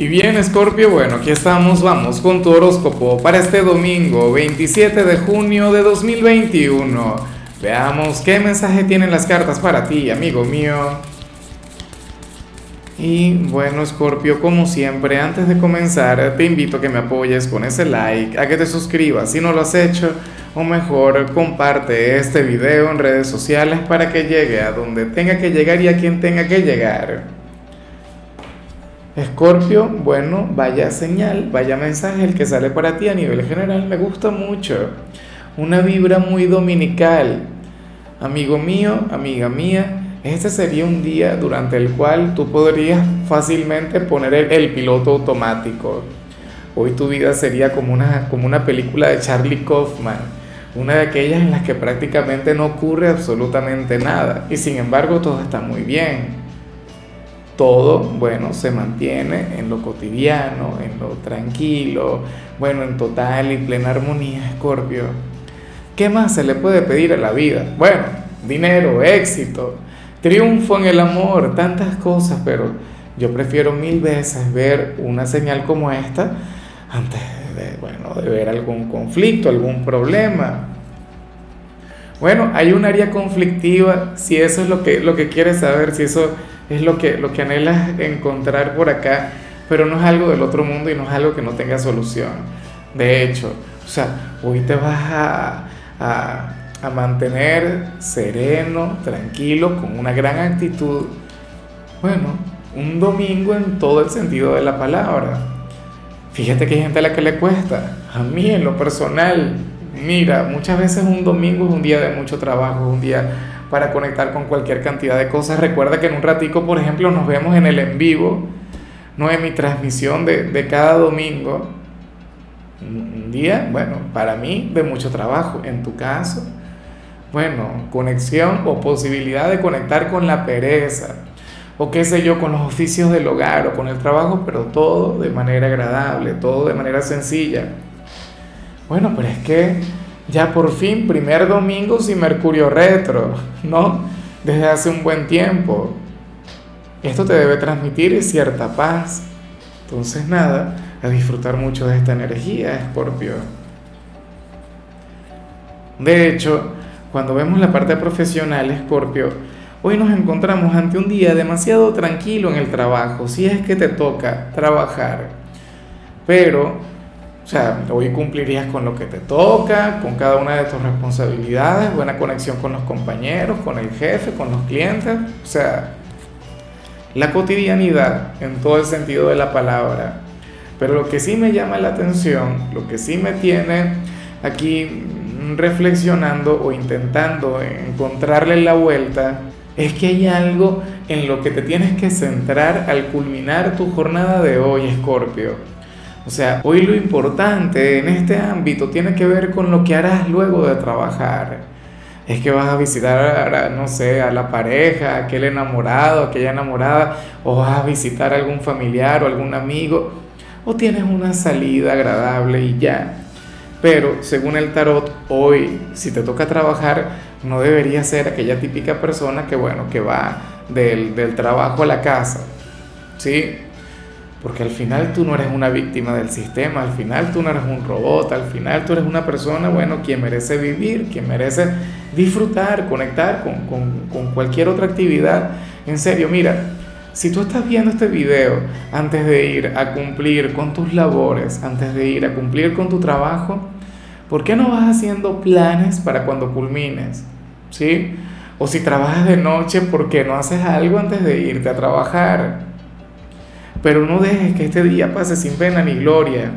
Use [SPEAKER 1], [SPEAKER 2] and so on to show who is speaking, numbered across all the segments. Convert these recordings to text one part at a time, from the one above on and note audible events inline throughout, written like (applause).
[SPEAKER 1] Y bien, Scorpio, bueno, aquí estamos, vamos con tu horóscopo para este domingo 27 de junio de 2021. Veamos qué mensaje tienen las cartas para ti, amigo mío. Y bueno, Scorpio, como siempre, antes de comenzar, te invito a que me apoyes con ese like, a que te suscribas si no lo has hecho, o mejor, comparte este video en redes sociales para que llegue a donde tenga que llegar y a quien tenga que llegar. Escorpio, bueno, vaya señal, vaya mensaje el que sale para ti a nivel general, me gusta mucho. Una vibra muy dominical. Amigo mío, amiga mía, este sería un día durante el cual tú podrías fácilmente poner el, piloto automático. Hoy tu vida sería como una, como una película de Charlie Kaufman, una de aquellas en las que prácticamente no ocurre absolutamente nada y sin embargo todo está muy bien todo, bueno, se mantiene en lo cotidiano, en lo tranquilo, bueno, en total y plena armonía, Escorpio. ¿Qué más se le puede pedir a la vida? Bueno, dinero, éxito, triunfo en el amor, tantas cosas, pero yo prefiero mil veces ver una señal como esta antes de, bueno, de ver algún conflicto, algún problema. Bueno, hay un área conflictiva, si eso es lo que, lo que quieres saber, si eso es lo que, lo que anhelas encontrar por acá, pero no es algo del otro mundo y no es algo que no tenga solución. De hecho, o sea, hoy te vas a, a, a mantener sereno, tranquilo, con una gran actitud. Bueno, un domingo en todo el sentido de la palabra. Fíjate que hay gente a la que le cuesta. A mí en lo personal, mira, muchas veces un domingo es un día de mucho trabajo, un día para conectar con cualquier cantidad de cosas. Recuerda que en un ratico, por ejemplo, nos vemos en el en vivo, no en mi transmisión de, de cada domingo. Un día, bueno, para mí de mucho trabajo. En tu caso, bueno, conexión o posibilidad de conectar con la pereza, o qué sé yo, con los oficios del hogar o con el trabajo, pero todo de manera agradable, todo de manera sencilla. Bueno, pero es que ya por fin, primer domingo sin Mercurio retro, ¿no? Desde hace un buen tiempo. Esto te debe transmitir cierta paz. Entonces nada, a disfrutar mucho de esta energía, Escorpio. De hecho, cuando vemos la parte profesional, Escorpio, hoy nos encontramos ante un día demasiado tranquilo en el trabajo, si es que te toca trabajar. Pero o sea, hoy cumplirías con lo que te toca, con cada una de tus responsabilidades, buena conexión con los compañeros, con el jefe, con los clientes. O sea, la cotidianidad en todo el sentido de la palabra. Pero lo que sí me llama la atención, lo que sí me tiene aquí reflexionando o intentando encontrarle la vuelta, es que hay algo en lo que te tienes que centrar al culminar tu jornada de hoy, Escorpio. O sea, hoy lo importante en este ámbito tiene que ver con lo que harás luego de trabajar. Es que vas a visitar, no sé, a la pareja, a aquel enamorado, aquella enamorada, o vas a visitar a algún familiar o algún amigo, o tienes una salida agradable y ya. Pero según el tarot, hoy, si te toca trabajar, no debería ser aquella típica persona que, bueno, que va del, del trabajo a la casa. ¿Sí? Porque al final tú no eres una víctima del sistema, al final tú no eres un robot, al final tú eres una persona, bueno, quien merece vivir, quien merece disfrutar, conectar con, con, con cualquier otra actividad. En serio, mira, si tú estás viendo este video antes de ir a cumplir con tus labores, antes de ir a cumplir con tu trabajo, ¿por qué no vas haciendo planes para cuando culmines? ¿Sí? O si trabajas de noche, ¿por qué no haces algo antes de irte a trabajar? Pero no dejes que este día pase sin pena ni gloria.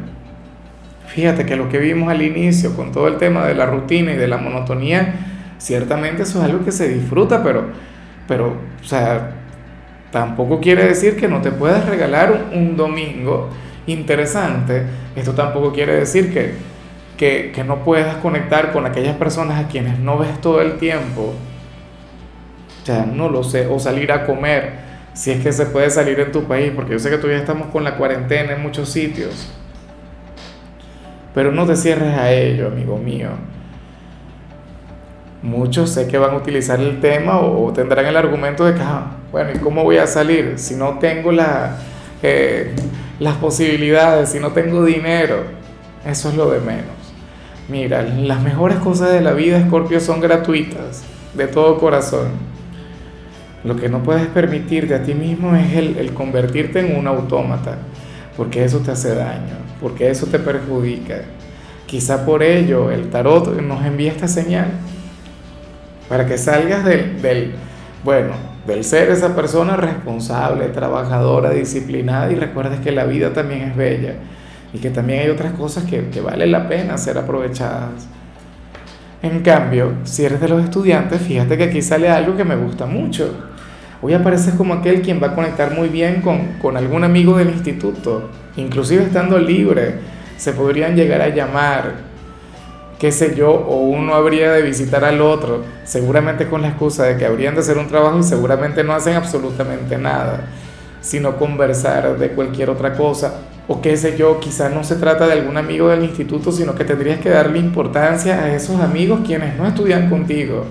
[SPEAKER 1] Fíjate que lo que vimos al inicio con todo el tema de la rutina y de la monotonía, ciertamente eso es algo que se disfruta, pero, pero o sea, tampoco quiere decir que no te puedas regalar un, domingo interesante. Esto tampoco quiere decir que, que, que no puedas conectar con aquellas personas a quienes no ves todo el tiempo. No lo sé, o salir a comer si es que se puede salir en tu país, porque yo sé que todavía estamos con la cuarentena en muchos sitios. Pero no te cierres a ello, amigo mío. Muchos sé que van a utilizar el tema o, tendrán el argumento de que, ah, bueno, ¿y cómo voy a salir si no tengo eh, las posibilidades, si no tengo dinero, eso es lo de menos. Mira, las mejores cosas de la vida, Escorpio, son gratuitas, de todo corazón. Lo que no puedes permitirte a ti mismo es el, el convertirte en un autómata, porque eso te hace daño, porque eso te perjudica. Quizá por ello el tarot nos envía esta señal para que salgas del, bueno, del ser esa persona responsable, trabajadora, disciplinada y recuerdes que la vida también es bella y que también hay otras cosas que, que vale la pena ser aprovechadas. En cambio, si eres de los estudiantes, fíjate que aquí sale algo que me gusta mucho. Hoy apareces como aquel quien va a conectar muy bien con, con algún amigo del instituto, inclusive estando libre, se podrían llegar a llamar, qué sé yo, o uno habría de visitar al otro, seguramente con la excusa de que habrían de hacer un trabajo y seguramente no hacen absolutamente nada, sino conversar de cualquier otra cosa, o qué sé yo, quizás no se trata de algún amigo del instituto, sino que tendrías que darle importancia a esos amigos quienes no estudian contigo.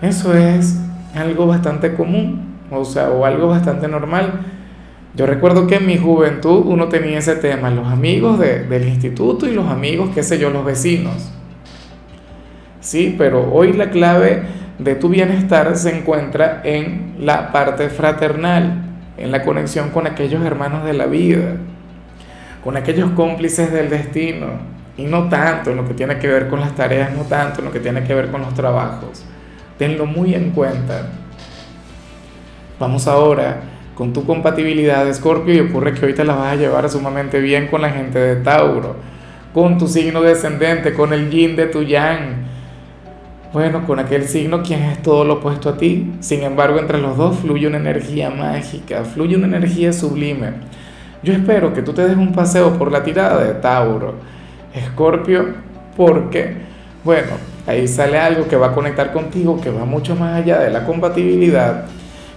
[SPEAKER 1] Eso es algo bastante común, o sea, o algo bastante normal yo recuerdo que en mi juventud uno tenía ese tema, los amigos del instituto y los amigos, qué sé yo, los vecinos. Sí, pero hoy la clave de tu bienestar se encuentra en la parte fraternal, en la conexión con aquellos hermanos de la vida, con aquellos cómplices del destino, y no tanto en lo que tiene que ver con las tareas, no tanto en lo que tiene que ver con los trabajos. Tenlo muy en cuenta. Vamos ahora con tu compatibilidad de Escorpio y ocurre que ahorita la vas a llevar sumamente bien con la gente de Tauro, con tu signo descendente, con el yin de tu yang. Bueno, con aquel signo quien es todo lo opuesto a ti. Sin embargo, entre los dos fluye una energía mágica, fluye una energía sublime. Yo espero que tú te des un paseo por la tirada de Tauro, Escorpio, porque, bueno, ahí sale algo que va a conectar contigo, que va mucho más allá de la compatibilidad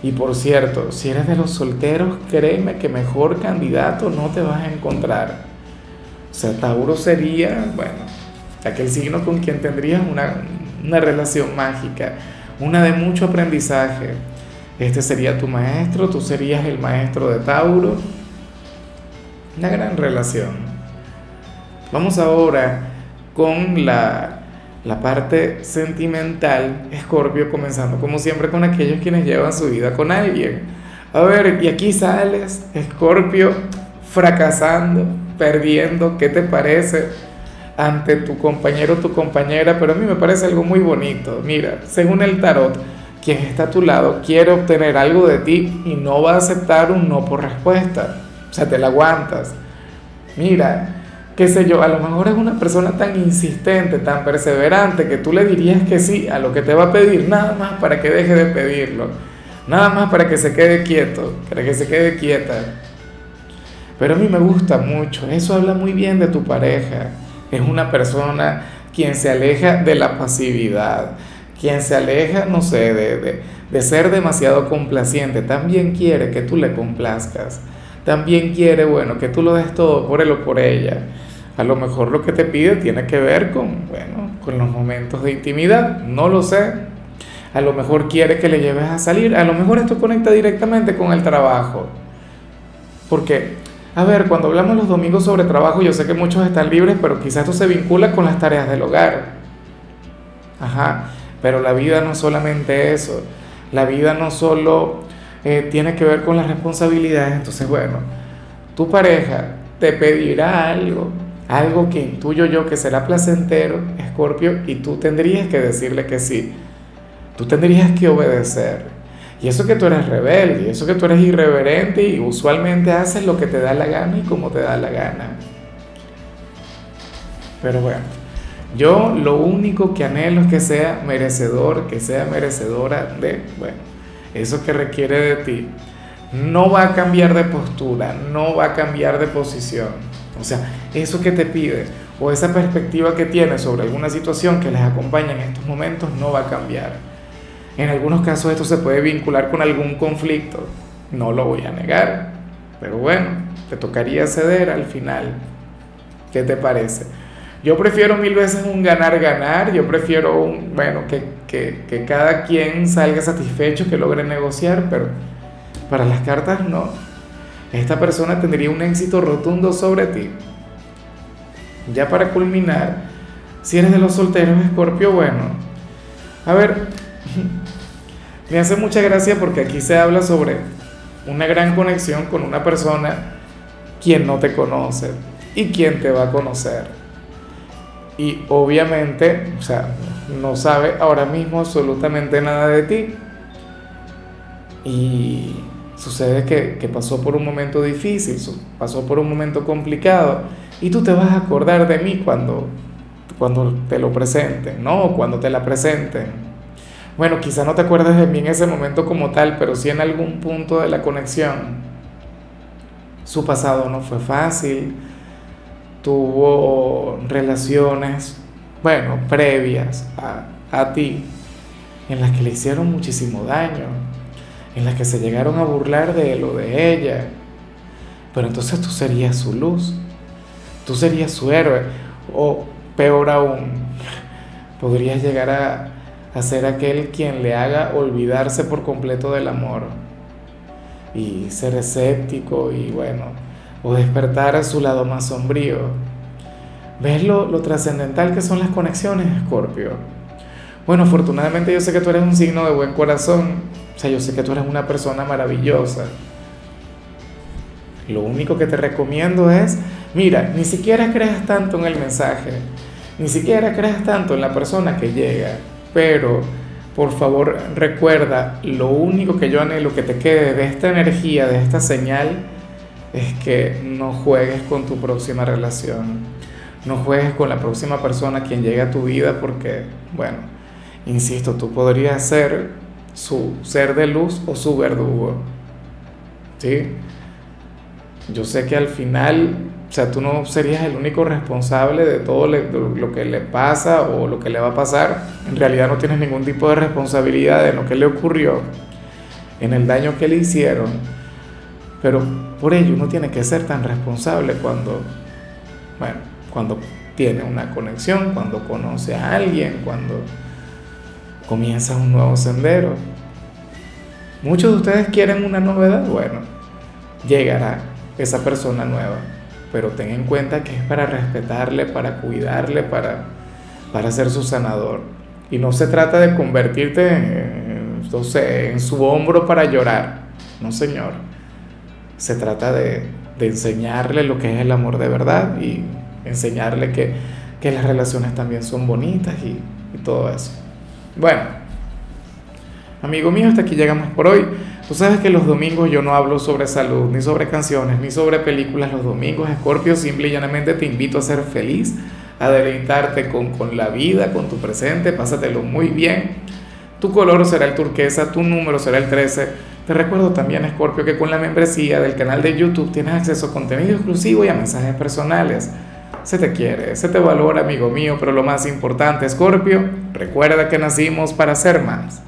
[SPEAKER 1] y por cierto, si eres de los solteros, créeme que mejor candidato no te vas a encontrar. O sea, Tauro sería, bueno, aquel signo con quien tendrías una, una relación mágica, una de mucho aprendizaje. Este sería tu maestro, tú serías el maestro de Tauro. Una gran relación. Vamos ahora con la la parte sentimental, Escorpio, comenzando como siempre con aquellos quienes llevan su vida con alguien. A ver, y aquí sales, Escorpio, fracasando, perdiendo, ¿qué te parece? ante tu compañero o tu compañera, pero a mí me parece algo muy bonito. Mira, según el tarot, quien está a tu lado quiere obtener algo de ti y no va a aceptar un no por respuesta. O sea, te la aguantas. Mira, qué sé yo, a lo mejor es una persona tan insistente, tan perseverante, que tú le dirías que sí a lo que te va a pedir, nada más para que deje de pedirlo, nada más para que se quede quieto, para que se quede quieta. Pero a mí me gusta mucho, eso habla muy bien de tu pareja, es una persona quien se aleja de la pasividad, quien se aleja, no sé, de, de, de ser demasiado complaciente, también quiere que tú le complazcas también quiere, bueno, que tú lo des todo por él o por ella. A lo mejor lo que te pide tiene que ver con, bueno, con los momentos de intimidad, no lo sé. A lo mejor quiere que le lleves a salir, a lo mejor esto conecta directamente con el trabajo. Porque, a ver, cuando hablamos los domingos sobre trabajo, yo sé que muchos están libres, pero quizás esto se vincula con las tareas del hogar. Ajá, pero la vida no es solamente eso. La vida no solo eh, tiene que ver con las responsabilidades. Entonces, bueno, tu pareja te pedirá algo, algo que intuyo yo que será placentero, Escorpio, y tú tendrías que decirle que sí. Tú tendrías que obedecer. Y eso que tú eres rebelde, eso que tú eres irreverente y usualmente haces lo que te da la gana y como te da la gana. Pero bueno, yo lo único que anhelo es que sea merecedor, que sea merecedora de, bueno, eso que requiere de ti, no va a cambiar de postura, no va a cambiar de posición. O sea, eso que te pide o esa perspectiva que tienes sobre alguna situación que les acompaña en estos momentos no va a cambiar. En algunos casos esto se puede vincular con algún conflicto, no lo voy a negar, pero bueno, te tocaría ceder al final. ¿Qué te parece? Yo prefiero mil veces un ganar-ganar, yo prefiero un, bueno, que, que, que, cada quien salga satisfecho, que logre negociar, pero para las cartas no. Esta persona tendría un éxito rotundo sobre ti. Ya para culminar, si eres de los solteros, Escorpio, bueno, a ver, (laughs) me hace mucha gracia porque aquí se habla sobre una gran conexión con una persona quien no te conoce y quien te va a conocer. Y obviamente, o sea, no sabe ahora mismo absolutamente nada de ti. Y sucede que, que, pasó por un momento difícil, pasó por un momento complicado. Y tú te vas a acordar de mí cuando, cuando te lo presenten, ¿no? Cuando te la presenten. Bueno, quizá no te acuerdes de mí en ese momento como tal, pero sí en algún punto de la conexión su pasado no fue fácil, tuvo relaciones, bueno, previas a, a ti, en las que le hicieron muchísimo daño, en las que se llegaron a burlar de él o de ella. Pero entonces tú serías su luz, tú serías su héroe, o peor aún, podrías llegar a, ser aquel quien le haga olvidarse por completo del amor y ser escéptico y bueno, o despertar a su lado más sombrío. ¿Ves lo, lo trascendental que son las conexiones, Escorpio? Bueno, afortunadamente yo sé que tú eres un signo de buen corazón, o sea, yo sé que tú eres una persona maravillosa. Lo único que te recomiendo es, mira, ni siquiera creas tanto en el mensaje, ni siquiera creas tanto en la persona que llega, pero por favor recuerda, lo único que yo anhelo que te quede de esta energía, de esta señal, es que no juegues con tu próxima relación, no juegues con la próxima persona quien llegue a tu vida porque, bueno, insisto, tú podrías ser su ser de luz o su verdugo. ¿Sí? Yo sé que al final o sea, tú no serías el único responsable de todo lo que le pasa o lo que le va a pasar. En realidad no tienes ningún tipo de responsabilidad de lo que le ocurrió, en el daño que le hicieron. Pero por ello uno tiene que ser tan responsable cuando, bueno, cuando tiene una conexión, cuando conoce a alguien, cuando comienza un nuevo sendero. Muchos de ustedes quieren una novedad, bueno, llegará esa persona nueva pero ten en cuenta que es para respetarle, para cuidarle, para, para ser su sanador. Y no se trata de convertirte en, en su hombro para llorar, no señor. Se trata de, de enseñarle lo que es el amor de verdad y enseñarle que, que las relaciones también son bonitas y, y todo eso. Bueno, amigo mío, hasta aquí llegamos por hoy. Tú sabes que los domingos yo no hablo sobre salud, ni sobre canciones, ni sobre películas. Los domingos, Scorpio, simple y llanamente te invito a ser feliz, a deleitarte con, con la vida, con tu presente, pásatelo muy bien. Tu color será el turquesa, tu número será el 13. Te recuerdo también, Scorpio, que con la membresía del canal de YouTube tienes acceso a contenido exclusivo y a mensajes personales. Se te quiere, se te valora, amigo mío, pero lo más importante, Scorpio, recuerda que nacimos para ser más.